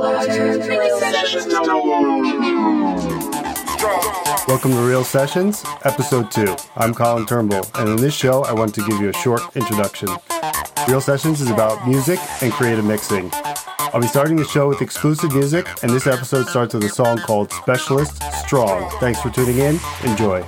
Welcome to Real Sessions, Episode 2. I'm Colin Turnbull, and in this show, I want to give you a short introduction. Real Sessions is about music and creative mixing. I'll be starting the show with exclusive music, and this episode starts with a song called Specialist Strong. Thanks for tuning in. Enjoy.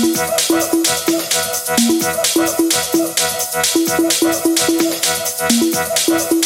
Thank you.